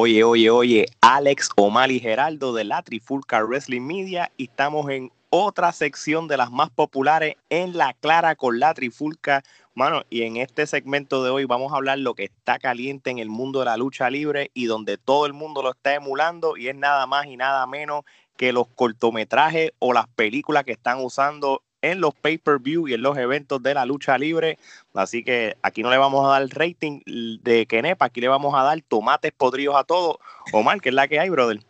Oye, oye, oye, Alex, Omar y Geraldo de la Trifulca Wrestling Media y estamos en otra sección de las más populares en la clara con la Trifulca. Mano, y en este segmento de hoy vamos a hablar lo que está caliente en el mundo de la lucha libre y donde todo el mundo lo está emulando y es nada más y nada menos que los cortometrajes o las películas que están usando en los pay-per-view y en los eventos de la lucha libre. Así que aquí no le vamos a dar el rating de Kenepa, aquí le vamos a dar tomates podridos a todos. Omar, que es la que hay, brother.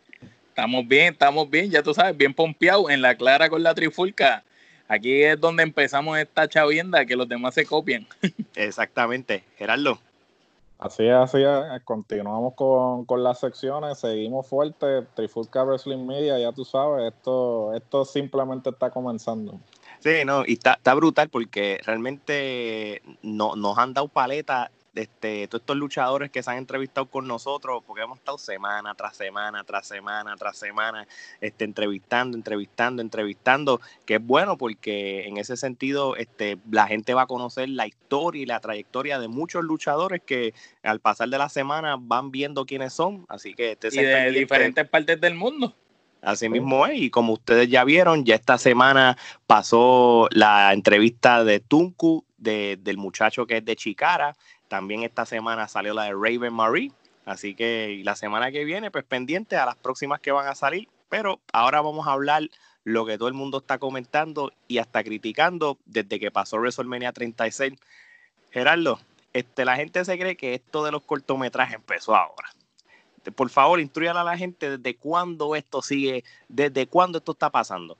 Estamos bien, estamos bien, ya tú sabes, bien pompeado en la clara con la trifulca. Aquí es donde empezamos esta chavienda que los demás se copian. Exactamente, Gerardo. Así es, así es. Continuamos con, con, las secciones, seguimos fuerte. Trifulca Wrestling Media, ya tú sabes, esto, esto simplemente está comenzando. Sí, no, y está, está brutal porque realmente no, nos han dado paleta este, todos estos luchadores que se han entrevistado con nosotros, porque hemos estado semana tras semana, tras semana, tras semana, este, entrevistando, entrevistando, entrevistando, que es bueno porque en ese sentido este, la gente va a conocer la historia y la trayectoria de muchos luchadores que al pasar de la semana van viendo quiénes son, así que este y de diferentes partes del mundo. Así mismo es, y como ustedes ya vieron, ya esta semana pasó la entrevista de Tunku, de, del muchacho que es de Chicara, también esta semana salió la de Raven Marie, así que la semana que viene, pues pendiente a las próximas que van a salir, pero ahora vamos a hablar lo que todo el mundo está comentando y hasta criticando desde que pasó WrestleMania 36. Gerardo, este, la gente se cree que esto de los cortometrajes empezó ahora. Por favor, instruyala a la gente desde cuándo esto sigue, desde cuándo esto está pasando.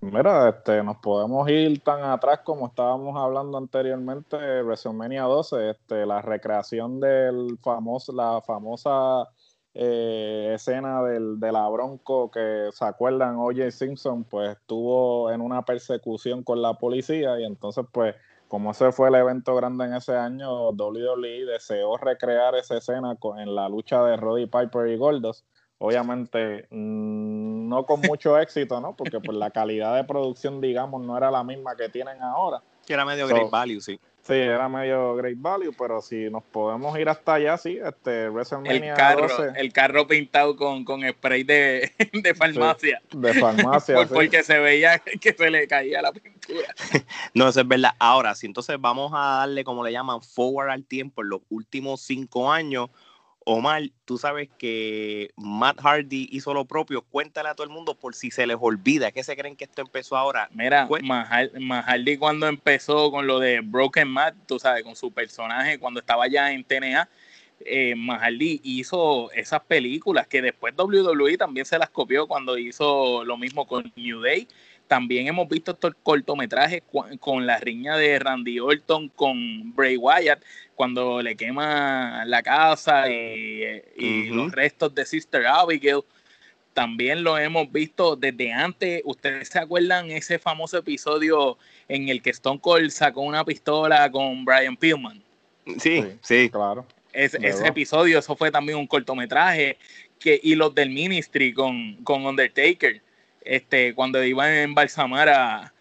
Mira, este, nos podemos ir tan atrás como estábamos hablando anteriormente, WrestleMania 12, este, la recreación del famoso, la famosa eh, escena del, de la Bronco que se acuerdan, O.J. Simpson, pues estuvo en una persecución con la policía y entonces pues como ese fue el evento grande en ese año, WWE deseó recrear esa escena en la lucha de Roddy Piper y Goldos obviamente mm, no con mucho éxito, ¿no? Porque pues la calidad de producción, digamos, no era la misma que tienen ahora. Que era medio great value, sí. Sí, era medio great value, pero si nos podemos ir hasta allá, sí, este WrestleMania el carro, El carro pintado con, con spray de, de farmacia. de farmacia, Porque se veía que se le caía la pintura. no, eso es verdad. Ahora, si entonces vamos a darle, como le llaman, forward al tiempo en los últimos cinco años, Omar, tú sabes que Matt Hardy hizo lo propio. Cuéntale a todo el mundo por si se les olvida. ¿Qué se creen que esto empezó ahora? Mira, Matt Hardy cuando empezó con lo de Broken Matt, tú sabes, con su personaje, cuando estaba ya en TNA, eh, Matt Hardy hizo esas películas que después WWE también se las copió cuando hizo lo mismo con New Day también hemos visto estos cortometrajes con la riña de Randy Orton con Bray Wyatt, cuando le quema la casa y, los restos de Sister Abigail. También lo hemos visto desde antes. ¿Ustedes se acuerdan ese famoso episodio en el que Stone Cold sacó una pistola con Brian Pillman? Sí, sí, claro. ese episodio, eso fue también un cortometraje. Que, y los del Ministry con, con Undertaker este, cuando iban a embalsamar a,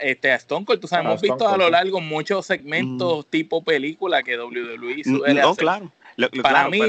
este, a Stone Cold. Tú sabes, hemos visto a lo largo muchos segmentos mm. tipo película que WWE suele no, claro. Para mí,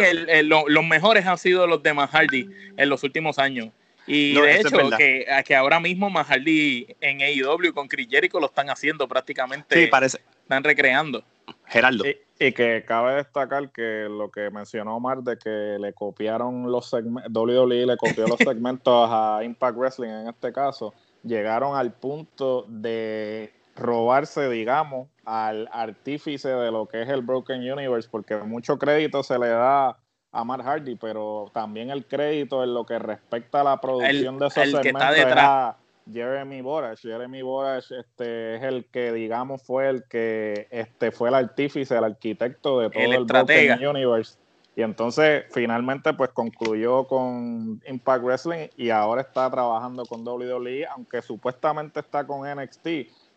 los mejores han sido los de Mahardy en los últimos años. Y de hecho, que, que, ahora mismo Mahardy en AEW con Chris Jericho lo están haciendo prácticamente. Sí, parece. Están recreando. Geraldo. Y, que cabe destacar que lo que mencionó Omar de que le copiaron los segmentos, WWE le copió los segmentos a Impact Wrestling en este caso, llegaron al punto de robarse, digamos, al artífice de lo que es el Broken Universe, porque mucho crédito se le da a Matt Hardy, pero también el crédito en lo que respecta a la producción de esos segmentos que está detrás. Jeremy Borash. Jeremy Borash este, es el que, digamos, fue el que este, fue el artífice, el arquitecto de todo el, el Universe. Y entonces, finalmente, pues concluyó con Impact Wrestling y ahora está trabajando con WWE, aunque supuestamente está con NXT.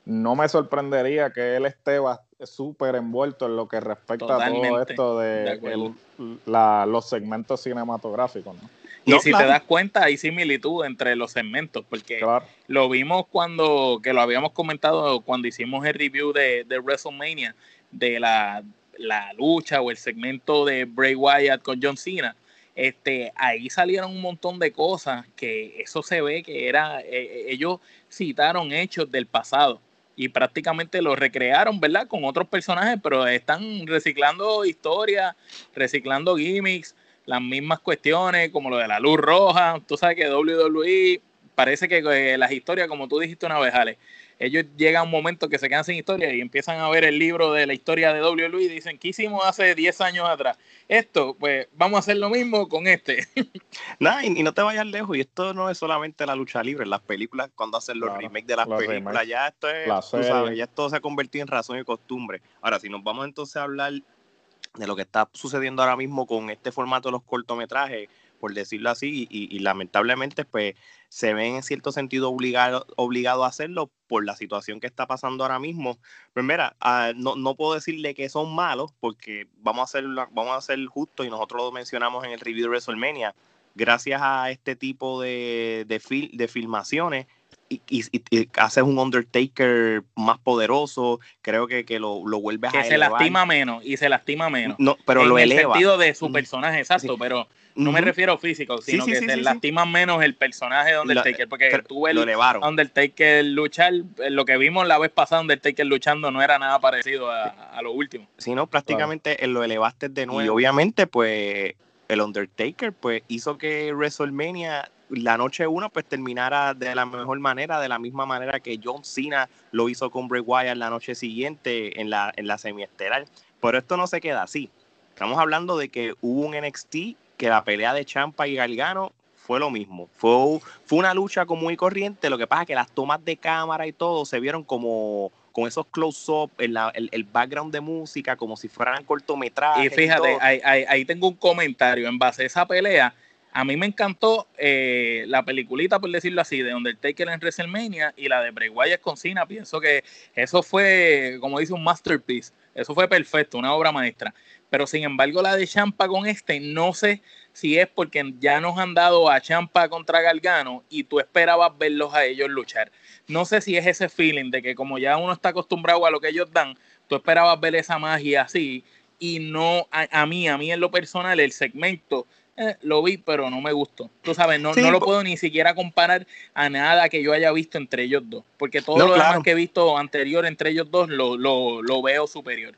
No me sorprendería que él esté súper envuelto en lo que respecta a todo esto de, los segmentos cinematográficos. ¿no? Y si te das cuenta, hay similitud entre los segmentos, porque lo vimos cuando, que lo habíamos comentado cuando hicimos el review de, de WrestleMania, de la, lucha o el segmento de Bray Wyatt con John Cena. este, ahí salieron un montón de cosas que eso se ve que era, eh, eh, ellos citaron hechos del pasado y prácticamente lo recrearon, ¿verdad? Con otros personajes, pero están reciclando historias, reciclando gimmicks, las mismas cuestiones, como lo de la luz roja. Tú sabes que WWE parece que eh, las historias, como tú dijiste una vez, Ale, ellos llegan a un momento que se quedan sin historia y empiezan a ver el libro de la historia de WWE y dicen, ¿qué hicimos hace 10 años atrás? Esto, pues vamos a hacer lo mismo con este. Nada, y, no te vayas lejos, y esto no es solamente la lucha libre, las películas, cuando hacen los remakes de las películas, ya esto es, tú sabes, ya esto se ha convertido en razón y costumbre. Ahora, si nos vamos entonces a hablar de lo que está sucediendo ahora mismo con este formato de los cortometrajes, por decirlo así, y, lamentablemente pues se ven en cierto sentido obligados obligado a hacerlo por la situación que está pasando ahora mismo. Pues mira, ah, no, no, puedo decirle que son malos porque vamos a ser, vamos a ser justos y nosotros lo mencionamos en el review de WrestleMania. Gracias a este tipo de, de, de filmaciones, y, haces un Undertaker más poderoso, creo que, que lo, lo vuelves que a se lastima menos y se lastima menos. No, pero en lo el eleva. sentido de su personaje, exacto, pero no me refiero físico, sino que se lastima menos el personaje de Undertaker, porque tú ves Undertaker luchar, lo que vimos la vez pasada, Undertaker luchando no era nada parecido a, lo último. Sí, no, prácticamente lo elevaste de nuevo. Y obviamente, pues, el Undertaker, pues, hizo que WrestleMania la noche uno pues terminara de la mejor manera, de la misma manera que John Cena lo hizo con Bray Wyatt la noche siguiente en la, en la semiestelar. Pero esto no se queda así. Estamos hablando de que hubo un NXT que la pelea de Champa y Galgano fue lo mismo. Fue, fue una lucha común y corriente. Lo que pasa es que las tomas de cámara y todo se vieron como con esos close-up, el, el, background de música, como si fueran cortometrajes. Y fíjate, ahí, ahí, tengo un comentario. En base a esa pelea, a mí me encantó eh, la peliculita, por decirlo así, de Undertaker en WrestleMania y la de Bray Wyatt con Cena. Pienso que eso fue, como dice, un masterpiece. Eso fue perfecto, una obra maestra. Pero sin embargo, la de Champa con este, no sé si es porque ya nos han dado a Champa contra Galgano y tú esperabas verlos a ellos luchar. No sé si es ese feeling de que como ya uno está acostumbrado a lo que ellos dan, tú esperabas ver esa magia así y no a mí, a mí en lo personal, el segmento eh, lo vi, pero no me gustó. Tú sabes, no, no lo puedo ni siquiera comparar a nada que yo haya visto entre ellos dos, porque todo lo demás que he visto anterior entre ellos dos lo, lo, lo veo superior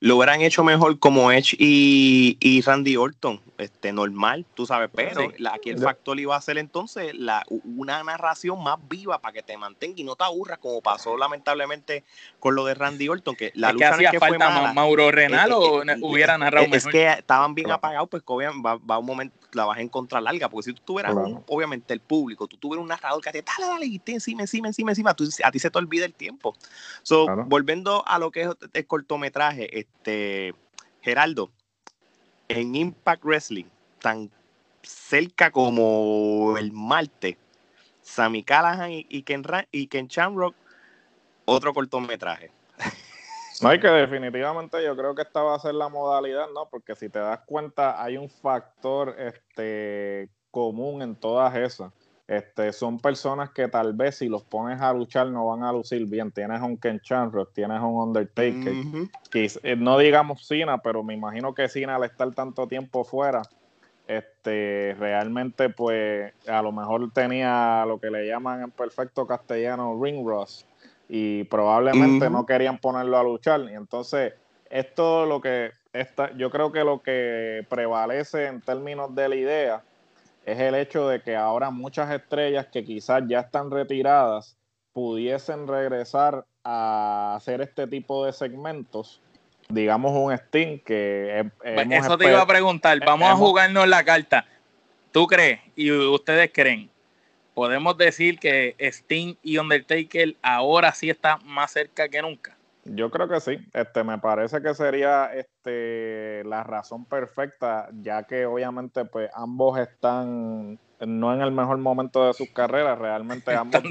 lo hubieran hecho mejor como Edge y, y Randy Orton, este, normal, tú sabes, pero aquí el factor iba a ser entonces la, una narración más viva para que te mantenga y no te aburras, como pasó lamentablemente con lo de Randy Orton, que la lucha que, fue Mauro Renal o hubiera narrado es, que estaban bien apagados, pues va, va un momento, la vas a encontrar larga, porque si tú tuvieras, obviamente, el público, tú tuvieras un narrador que te dale, dale, y te encima, encima, encima, encima, a ti se te olvida el tiempo. So, volviendo a lo que es el cortometraje, este, Geraldo, en Impact Wrestling, tan cerca como el martes, Sammy Callahan y, Ken, y Ken Shamrock, otro cortometraje. No, hay que definitivamente yo creo que esta va a ser la modalidad, ¿no? Porque si te das cuenta, hay un factor este, común en todas esas. Este, son personas que tal vez si los pones a luchar no van a lucir bien. Tienes un Ken Shamrock, tienes un Undertaker. Eh, no digamos Cena, pero me imagino que Cena al estar tanto tiempo fuera, este, realmente pues a lo mejor tenía lo que le llaman en perfecto castellano ring rust y probablemente no querían ponerlo a luchar. Y entonces, esto lo que está, yo creo que lo que prevalece en términos de la idea es el hecho de que ahora muchas estrellas que quizás ya están retiradas pudiesen regresar a hacer este tipo de segmentos. Digamos un Steam que... Eso te iba a preguntar, vamos a jugarnos la carta. ¿Tú crees y ustedes creen podemos decir que Sting y Undertaker ahora sí está más cerca que nunca. Yo creo que sí. Este, me parece que sería este, la razón perfecta, ya que obviamente pues ambos están no en el mejor momento de sus carreras, realmente ambos.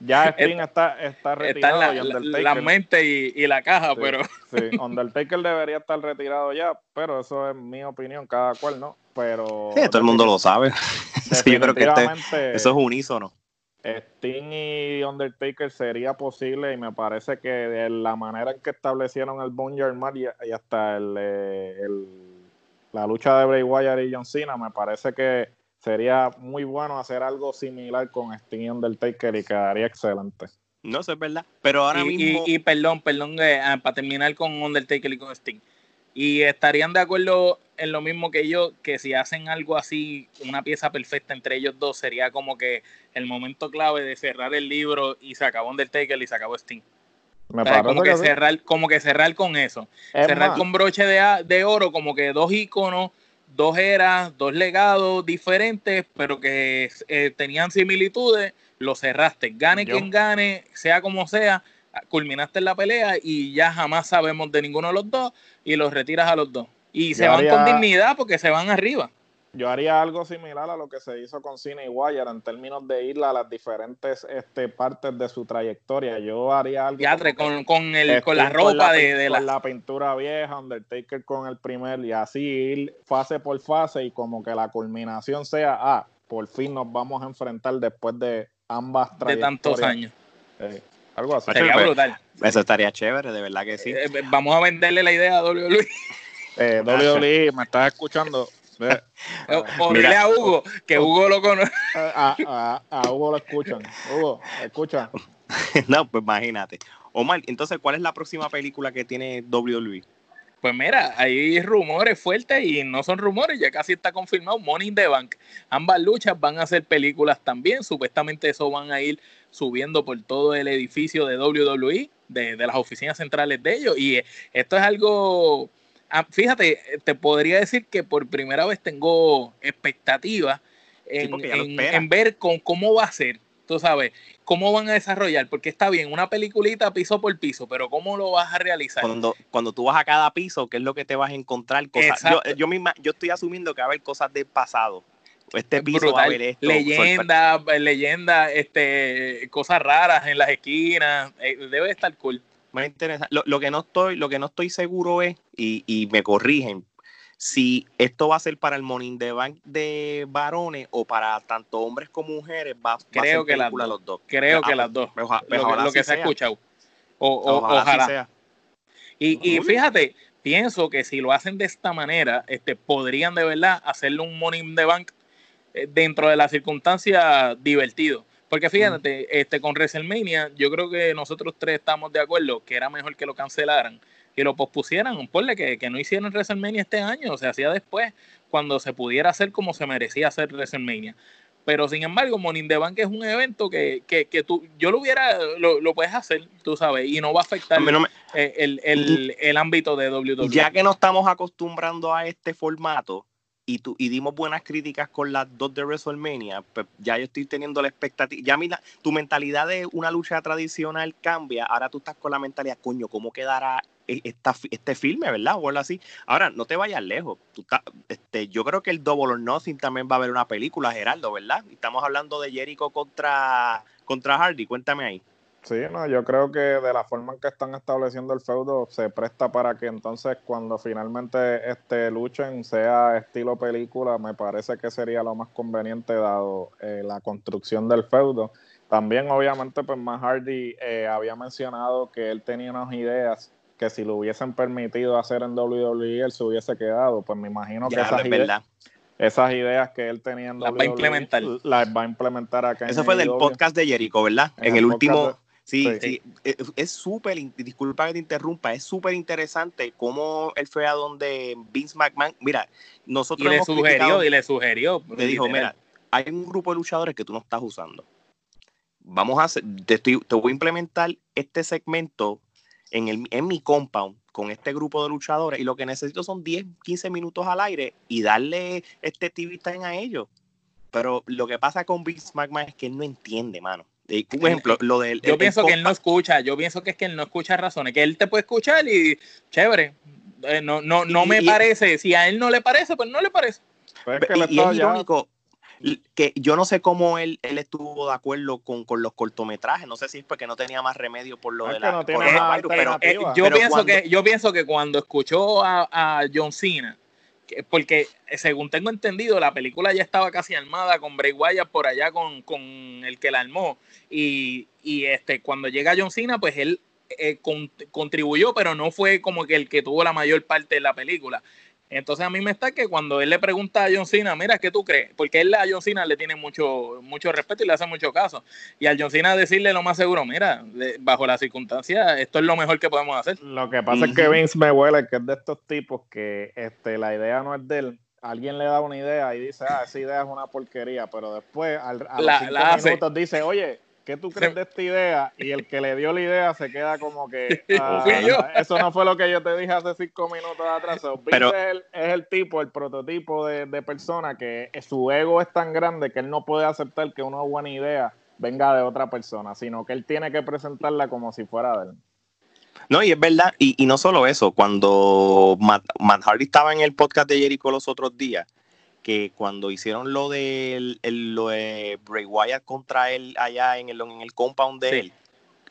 ya Sting está, está retirado la, y Undertaker. La mente y, la caja, pero. sí, Undertaker debería estar retirado ya, pero eso es mi opinión, cada cual, ¿no? Pero. Sí, todo el mundo lo sabe. yo creo que este, eso es unísono. Sting y Undertaker sería posible y me parece que de la manera en que establecieron el Boneyard Match y, hasta el, eh, la lucha de Bray Wyatt y John Cena, me parece que sería muy bueno hacer algo similar con Sting y Undertaker y quedaría excelente. No sé, es verdad. Pero ahora mismo. Y, perdón, perdón, eh, ah, para terminar con Undertaker y con Sting. Y estarían de acuerdo en lo mismo que yo, que si hacen algo así, una pieza perfecta entre ellos dos, sería como que el momento clave de cerrar el libro y se acabó Undertaker y se acabó Sting. Me como, que, cerrar, como que cerrar con eso. cerrar con broche de, de oro, como que dos iconos dos eras, dos legados diferentes, pero que eh, tenían similitudes, lo cerraste. Gane quien gane, sea como sea, culminaste en la pelea y ya jamás sabemos de ninguno de los dos y los retiras a los dos. Y se van con dignidad porque se van arriba yo haría algo similar a lo que se hizo con Cine y Wire en términos de ir a las diferentes este, partes de su trayectoria. Yo haría algo. con, con, el, con la ropa de, la... la pintura vieja, Undertaker con el primer, y así ir fase por fase y como que la culminación sea, ah, por fin nos vamos a enfrentar después de ambas trayectorias. De tantos años. Eh, algo así. Sería brutal. Eso estaría chévere, de verdad que sí. Eh, eh, vamos a venderle la idea a WWE. Eh, WWE, me estás escuchando. O, dile a Hugo, que Hugo lo conoce. A, Hugo lo escuchan. Hugo, escucha. no, pues imagínate. Omar, entonces, ¿cuál es la próxima película que tiene WWE? Pues mira, hay rumores fuertes y no son rumores, ya casi está confirmado. Money in the Bank. Ambas luchas van a ser películas también. Supuestamente eso van a ir subiendo por todo el edificio de WWE, de, de las oficinas centrales de ellos. Y esto es algo Ah, fíjate, te podría decir que por primera vez tengo expectativas en, ver con, cómo va a ser, tú sabes, cómo van a desarrollar, porque está bien, una peliculita piso por piso, pero ¿cómo lo vas a realizar? Cuando, cuando tú vas a cada piso, ¿qué es lo que te vas a encontrar? Cosas, yo, misma, yo estoy asumiendo que va a haber cosas del pasado. Este piso va a haber esto. Leyenda, leyenda, este, cosas raras en las esquinas, eh, debe estar cool. Más interesante. Lo, que no estoy, lo que no estoy seguro es, y, me corrigen, si esto va a ser para el Morning de Bank de varones o para tanto hombres como mujeres, va, Creo a ser que las los dos. Creo que las dos. lo, que, se ha escuchado. O, ojalá. Y, y fíjate, pienso que si lo hacen de esta manera, este, podrían de verdad hacerle un Morning de Bank eh, dentro de las circunstancias divertido. Porque fíjate, este, con WrestleMania, yo creo que nosotros tres estamos de acuerdo que era mejor que lo cancelaran, que lo pospusieran, ponle que, que no hicieran WrestleMania este año, o sea, hacía después, cuando se pudiera hacer como se merecía hacer WrestleMania. Pero sin embargo, Morning the Bank es un evento que, que, que tú, yo lo hubiera, lo, lo, puedes hacer, tú sabes, y no va a afectar eh, el, el, el, ámbito de WWE. Ya que no estamos acostumbrando a este formato, y, tu, y dimos buenas críticas con las dos de WrestleMania, pues ya yo estoy teniendo la expectativa. Ya mira, tu mentalidad de una lucha tradicional cambia. Ahora tú estás con la mentalidad, coño, ¿cómo quedará e, esta, este filme, verdad? O algo así. Ahora, no te vayas lejos. Tú este, yo creo que el Double or Nothing también va a haber una película, Geraldo, ¿verdad? Estamos hablando de Jericho contra, contra Hardy. Cuéntame ahí. Sí, no, yo creo que de la forma en que están estableciendo el feudo se presta para que entonces cuando finalmente este luchen sea estilo película, me parece que sería lo más conveniente dado eh, la construcción del feudo. También obviamente pues más Hardy eh, había mencionado que él tenía unas ideas que si lo hubiesen permitido hacer en WWE él se hubiese quedado, pues me imagino que esas ideas, esas ideas que él tenía en las va a implementar. Las va a implementar acá. Eso fue del podcast de Jericho, ¿verdad? En, el, último, Sí, sí, eh, es súper, disculpa que te interrumpa, es súper interesante cómo él fue a donde Vince McMahon, mira, nosotros... Y le sugirió, y le sugirió. Le dijo, mira, hay un grupo de luchadores que tú no estás usando. Vamos a hacer, te, estoy, te voy a implementar este segmento en, el, en mi compound con este grupo de luchadores y lo que necesito son 10, 15 minutos al aire y darle este TV time a ellos. Pero lo que pasa con Vince McMahon es que él no entiende, mano ejemplo, lo del. Yo pienso que él no escucha, yo pienso que es que él no escucha razones, que él te puede escuchar y chévere. Eh, no, no, no me parece. Si a él no le parece, pues no le parece. Pues y, es irónico que yo no sé cómo él, él estuvo de acuerdo con, con, los cortometrajes. No sé si es porque no tenía más remedio por lo de la. pero, eh, yo, pienso que, yo pienso que cuando escuchó a, a John Cena porque eh, según tengo entendido, la película ya estaba casi armada con Bray Wyatt por allá con, el que la armó. Y, este, cuando llega John Cena, pues él eh, contribuyó, pero no fue como que el que tuvo la mayor parte de la película. Entonces a mí me está que cuando él le pregunta a John Cena, mira, ¿qué tú crees? Porque él a John Cena le tiene mucho, mucho respeto y le hace mucho caso. Y al John Cena decirle lo más seguro, mira, bajo las circunstancias, esto es lo mejor que podemos hacer. Lo que pasa es que Vince me huele que es de estos tipos que este, la idea no es de él. Alguien le da una idea y dice, ah, esa idea es una porquería, pero después al, a los cinco minutos dice, oye, ¿qué tú crees de esta idea? Y el que le dio la idea se queda como que, ah, eso no fue lo que yo te dije hace cinco minutos atrás. Pero, es, el, tipo, el prototipo de, de, persona que su ego es tan grande que él no puede aceptar que una buena idea venga de otra persona, sino que él tiene que presentarla como si fuera de él. No, y es verdad, y, y no solo eso, cuando Matt, Hardy estaba en el podcast de Jericho los otros días, que cuando hicieron lo de, lo de Bray Wyatt contra él allá en el, en el compound de él,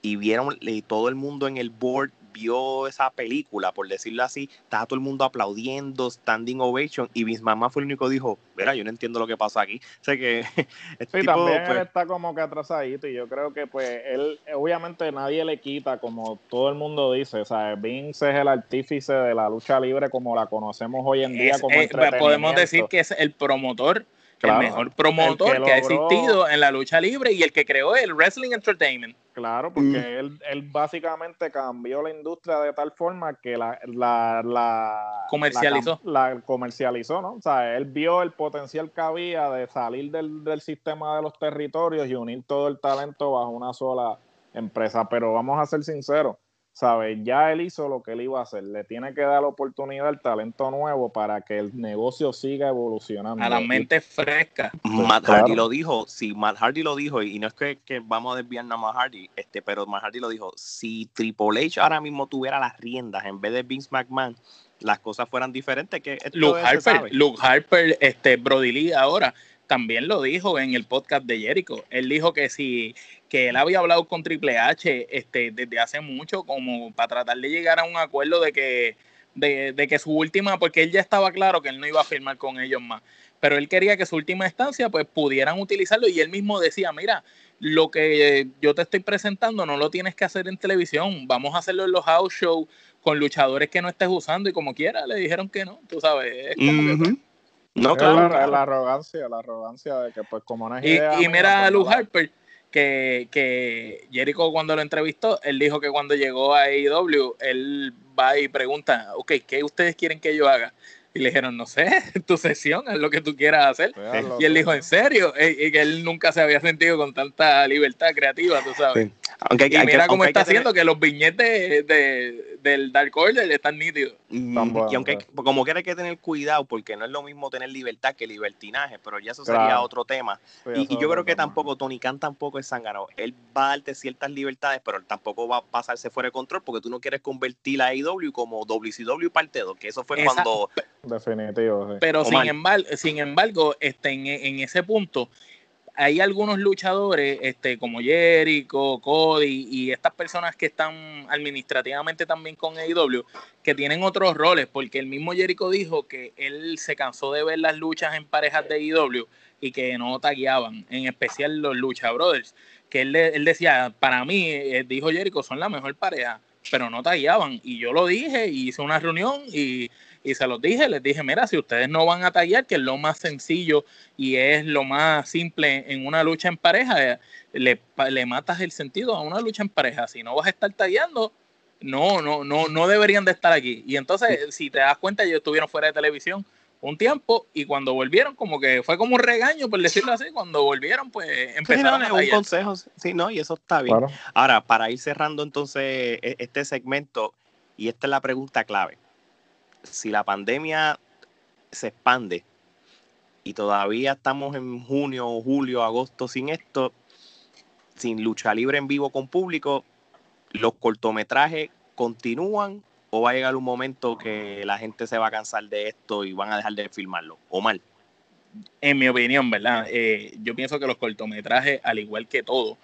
y vieron y todo el mundo en el board vio esa película, por decirlo así, estaba todo el mundo aplaudiendo, standing ovation, y mi mamá fue el único que dijo, mira, yo no entiendo lo que pasó aquí. O sea que... sí, también él pues está como que atrasadito, y yo creo que pues él, obviamente nadie le quita, como todo el mundo dice, o sea, Vince es el artífice de la lucha libre como la conocemos hoy en día. como eh, podemos decir que es el promotor el mejor promotor que, ha existido en la lucha libre y el que creó el Wrestling Entertainment. Claro, porque mm. él, él, básicamente cambió la industria de tal forma que la, la, la comercializó. La, comercializó, ¿no? O sea, él vio el potencial que había de salir del, del sistema de los territorios y unir todo el talento bajo una sola empresa. Pero vamos a ser sinceros, ¿sabes? Ya él hizo lo que él iba a hacer. Le tiene que dar la oportunidad al talento nuevo para que el negocio siga evolucionando. A la mente fresca. Matt Hardy lo dijo, si Matt Hardy lo dijo, y no es que, vamos a desviarnos a Matt Hardy, este, pero Matt Hardy lo dijo, si Triple H ahora mismo tuviera las riendas en vez de Vince McMahon, las cosas fueran diferentes. Que Luke Harper, Luke Harper, este, Brody Lee ahora también lo dijo en el podcast de Jericho. Él dijo que si que él había hablado con Triple H este, desde hace mucho como para tratar de llegar a un acuerdo de que de, que su última, porque él ya estaba claro que él no iba a firmar con ellos más, pero él quería que su última estancia pues pudieran utilizarlo y él mismo decía, mira, lo que yo te estoy presentando no lo tienes que hacer en televisión, vamos a hacerlo en los house shows con luchadores que no estés usando y como quiera, le dijeron que no, tú sabes, es como que, no, claro, la, arrogancia, la arrogancia de que pues como no es Y, mira a Luke Harper, que, que Jericho cuando lo entrevistó, él dijo que cuando llegó a AEW, él va y pregunta, ok, ¿qué ustedes quieren que yo haga? Y le dijeron, no sé, tu sesión, es lo que tú quieras hacer. y él dijo, ¿en serio? Y, que él nunca se había sentido con tanta libertad creativa, tú sabes. Aunque, y mira cómo está haciendo que los viñetes de, del Dark Order están nítidos. Mm, y aunque como quiera hay que tener cuidado, porque no es lo mismo tener libertad que libertinaje, pero ya eso sería otro tema. y, yo creo que tampoco, Tony Khan tampoco es sangrado. Él va a darte ciertas libertades, pero él tampoco va a pasarse fuera de control, porque tú no quieres convertir a AEW como WCW parte 2, que eso fue cuando Definitivo, Pero sin embargo, sin embargo, este, en, ese punto, hay algunos luchadores, este, como Jericho, Cody y estas personas que están administrativamente también con AEW, que tienen otros roles, porque el mismo Jericho dijo que él se cansó de ver las luchas en parejas de AEW y que no tagueaban, en especial los Lucha Brothers, que él, él decía, para mí, eh, dijo Jericho, son la mejor pareja, pero no tagueaban. Y yo lo dije, y hice una reunión y y se los dije, les dije, mira, si ustedes no van a tallar, que es lo más sencillo y es lo más simple en una lucha en pareja, eh, le, le matas el sentido a una lucha en pareja. Si no vas a estar tallando, no, no, no, no deberían de estar aquí. Y entonces, si te das cuenta, ellos estuvieron fuera de televisión un tiempo y cuando volvieron como que fue como un regaño por decirlo así cuando volvieron pues empezaron a un consejo sí no y eso está bien. Ahora para ir cerrando entonces e, este segmento y esta es la pregunta clave si la pandemia se expande y todavía estamos en junio, julio, agosto sin esto, sin lucha libre en vivo con público, los cortometrajes continúan o va a llegar un momento que la gente se va a cansar de esto y van a dejar de filmarlo, o mal. En mi opinión, ¿verdad? Eh, yo pienso que los cortometrajes, al igual que todo,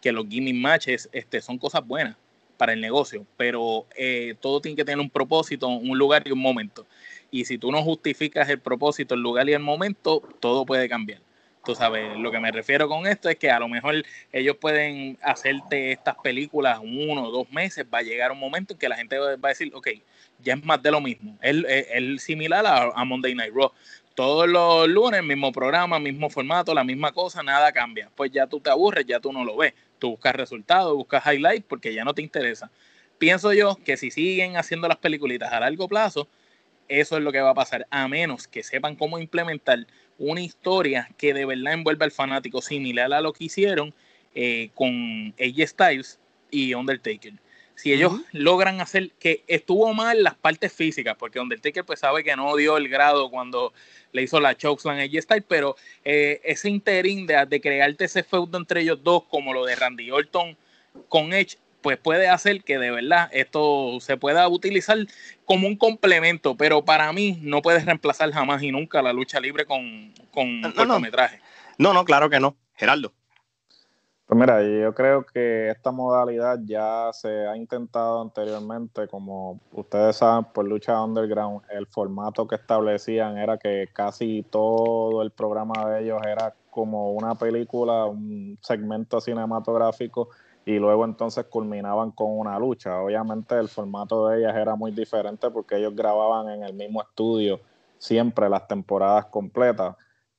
que los gimmick matches este, son cosas buenas para el negocio, pero eh, todo tiene que tener un propósito, un lugar y un momento. Y si tú no justificas el propósito, el lugar y el momento, todo puede cambiar. Tú sabes, lo que me refiero con esto es que a lo mejor ellos pueden hacerte estas películas uno o dos meses, va a llegar un momento en que la gente va a decir, ok, ya es más de lo mismo. Es, es, similar a, a, Monday Night Raw. Todos los lunes, mismo programa, mismo formato, la misma cosa, nada cambia. Pues ya tú te aburres, ya tú no lo ves. Tú buscas resultados, buscas highlights porque ya no te interesa. Pienso yo que si siguen haciendo las peliculitas a largo plazo, eso es lo que va a pasar, a menos que sepan cómo implementar una historia que de verdad envuelva al fanático similar a lo que hicieron eh, con AJ Styles y Undertaker. Si ellos logran hacer que estuvo mal las partes físicas, porque Undertaker pues sabe que no dio el grado cuando le hizo la chokeslam a AJ Styles, pero eh, ese interín de, de crearte ese feudo entre ellos dos, como lo de Randy Orton con Edge, pues puede hacer que de verdad esto se pueda utilizar como un complemento, pero para mí no puedes reemplazar jamás y nunca la lucha libre con, con no, cortometraje. No. no, claro que no. Geraldo. Pues mira, yo creo que esta modalidad ya se ha intentado anteriormente, como ustedes saben, por lucha underground, el formato que establecían era que casi todo el programa de ellos era como una película, un segmento cinematográfico y luego entonces culminaban con una lucha. Obviamente el formato de ellas era muy diferente porque ellos grababan en el mismo estudio siempre las temporadas completas,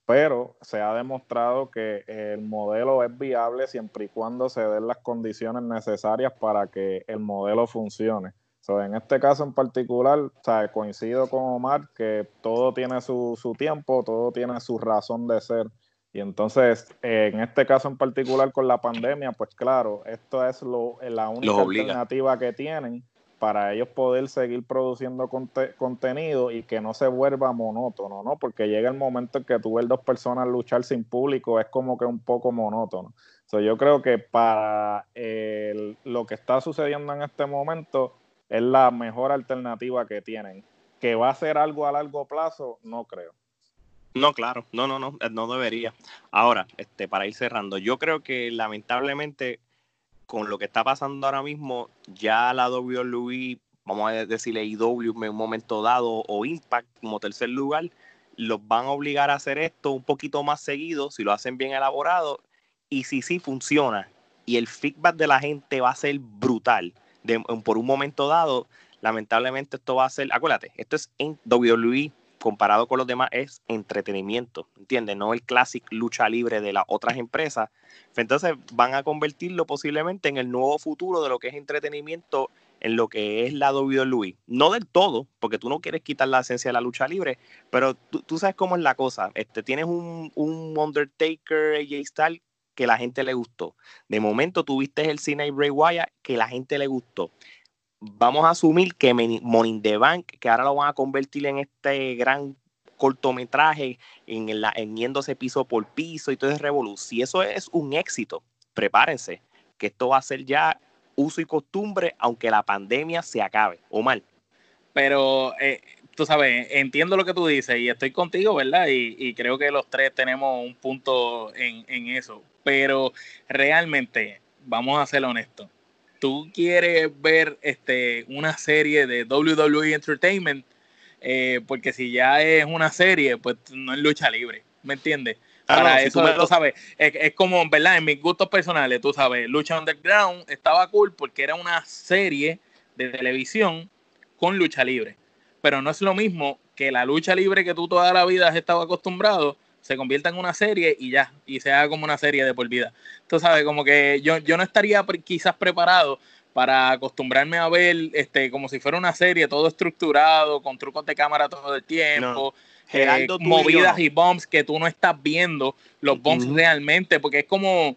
pero se ha demostrado que el modelo es viable siempre y cuando se den las condiciones necesarias para que el modelo funcione. en este caso en particular, coincido con Omar que todo tiene su, su tiempo, todo tiene su razón de ser y entonces, en este caso en particular con la pandemia, pues claro, esto es lo, la única alternativa que tienen para ellos poder seguir produciendo contenido y que no se vuelva monótono, ¿no? Porque llega el momento en que tú ves dos personas luchar sin público, es como que un poco monótono. So, yo creo que para lo que está sucediendo en este momento es la mejor alternativa que tienen. Que va a ser algo a largo plazo, no creo. No, claro, no, no, no, eh, no debería. Ahora, este, para ir cerrando, yo creo que lamentablemente con lo que está pasando ahora mismo, ya la WWE, vamos a decirle IW en un momento dado, o Impact como tercer lugar, los van a obligar a hacer esto un poquito más seguido, si lo hacen bien elaborado, y si sí funciona, y el feedback de la gente va a ser brutal, por un momento dado, lamentablemente esto va a ser, acuérdate, esto es en WWE comparado con los demás es entretenimiento, ¿entiendes? No el clásico lucha libre de las otras empresas. Entonces van a convertirlo posiblemente en el nuevo futuro de lo que es entretenimiento en lo que es la WWE. No del todo, porque tú no quieres quitar la esencia de la lucha libre, pero tú, sabes cómo es la cosa. Este, tienes un, un Undertaker, AJ Styles, que la gente le gustó. De momento tuviste el Cena y Bray Wyatt, que la gente le gustó vamos a asumir que Money the Bank, que ahora lo van a convertir en este gran cortometraje, en, la, en piso por piso y todo es revolución. Si eso es un éxito, prepárense, que esto va a ser ya uso y costumbre, aunque la pandemia se acabe, o mal. Pero eh, tú sabes, entiendo lo que tú dices y estoy contigo, ¿verdad? Y, creo que los tres tenemos un punto en, en eso. Pero realmente, vamos a ser honestos, tú quieres ver este, una serie de WWE Entertainment, eh, porque si ya es una serie, pues no es lucha libre, ¿me entiendes? Ah, Para eso, tú, sabes, es, como, ¿verdad? En mis gustos personales, tú sabes, Lucha Underground estaba cool porque era una serie de televisión con lucha libre. Pero no es lo mismo que la lucha libre que tú toda la vida has estado acostumbrado se convierta en una serie y ya, y sea como una serie de por vida. Tú sabes, como que yo, yo no estaría quizás preparado para acostumbrarme a ver este como si fuera una serie, todo estructurado, con trucos de cámara todo el tiempo. Eh, movidas y bombs que tú no estás viendo los bombs realmente, porque es como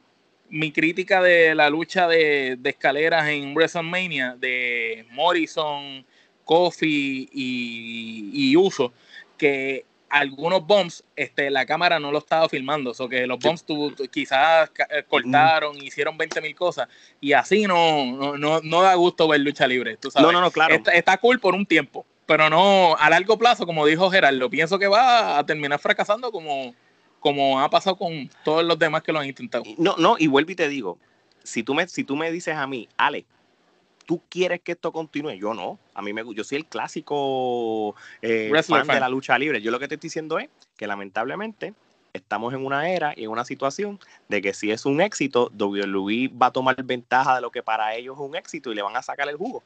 mi crítica de la lucha de, de, escaleras en WrestleMania de Morrison, Kofi y, y Uso, que algunos bombs, este, la cámara no lo estaba filmando, o que los bombs quizás eh, cortaron, hicieron 20 mil cosas, y así no, no, no, da gusto ver lucha libre, tú sabes. No, no, no, claro. Está, cool por un tiempo, pero no a largo plazo, como dijo Gerardo, pienso que va a terminar fracasando como, como ha pasado con todos los demás que lo han intentado. No, no, y vuelvo y te digo, si tú me, si tú me dices a mí, Ale, ¿Tú quieres que esto continúe? Yo no. A mí me yo soy el clásico eh, fan, de la lucha libre. Yo lo que te estoy diciendo es que lamentablemente estamos en una era y en una situación de que si es un éxito, WWE va a tomar ventaja de lo que para ellos es un éxito y le van a sacar el jugo.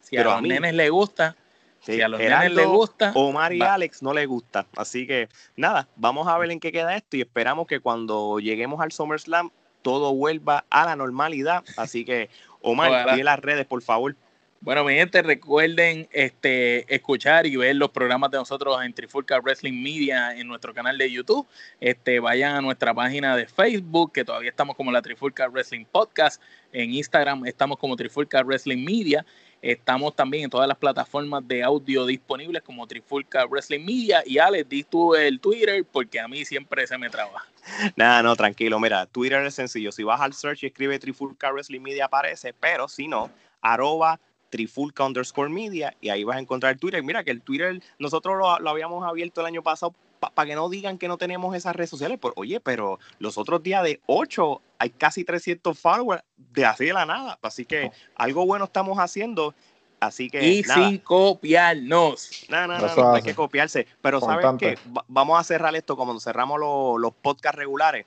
Si a los nenes les gusta, si a los nenes les gusta. Omar y Alex no les gusta. Así que nada, vamos a ver en qué queda esto y esperamos que cuando lleguemos al SummerSlam todo vuelva a la normalidad. Así que, Omar, di las redes, por favor. Bueno, mi gente, recuerden este, escuchar y ver los programas de nosotros en Trifulca Wrestling Media en nuestro canal de YouTube. Este, vayan a nuestra página de Facebook, que todavía estamos como la Trifulca Wrestling Podcast. En Instagram estamos como Trifulca Wrestling Media. Estamos también en todas las plataformas de audio disponibles como Trifulca Wrestling Media. Y Alex, di tú el Twitter porque a mí siempre se me traba. Nada, no, tranquilo. Mira, Twitter es sencillo. Si vas al search y escribe Trifulca Wrestling Media aparece, pero si no, arroba trifulca underscore media y ahí vas a encontrar Twitter. Mira que el Twitter nosotros lo, habíamos abierto el año pasado para que no digan que no tenemos esas redes sociales. Por, oye, pero los otros días de 8 hay casi 300 followers de así de la nada. Así que algo bueno estamos haciendo. Así que. Y sin copiarnos. No, no, no, no, hay que copiarse. Pero ¿sabes qué? vamos a cerrar esto como cerramos los, los podcasts regulares.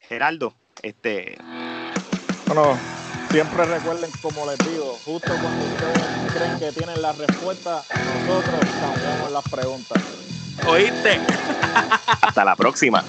Geraldo, este. Bueno, Siempre recuerden, como les digo, justo cuando ustedes creen que tienen la respuesta, nosotros cambiamos las preguntas. ¿Oíste? Hasta la próxima.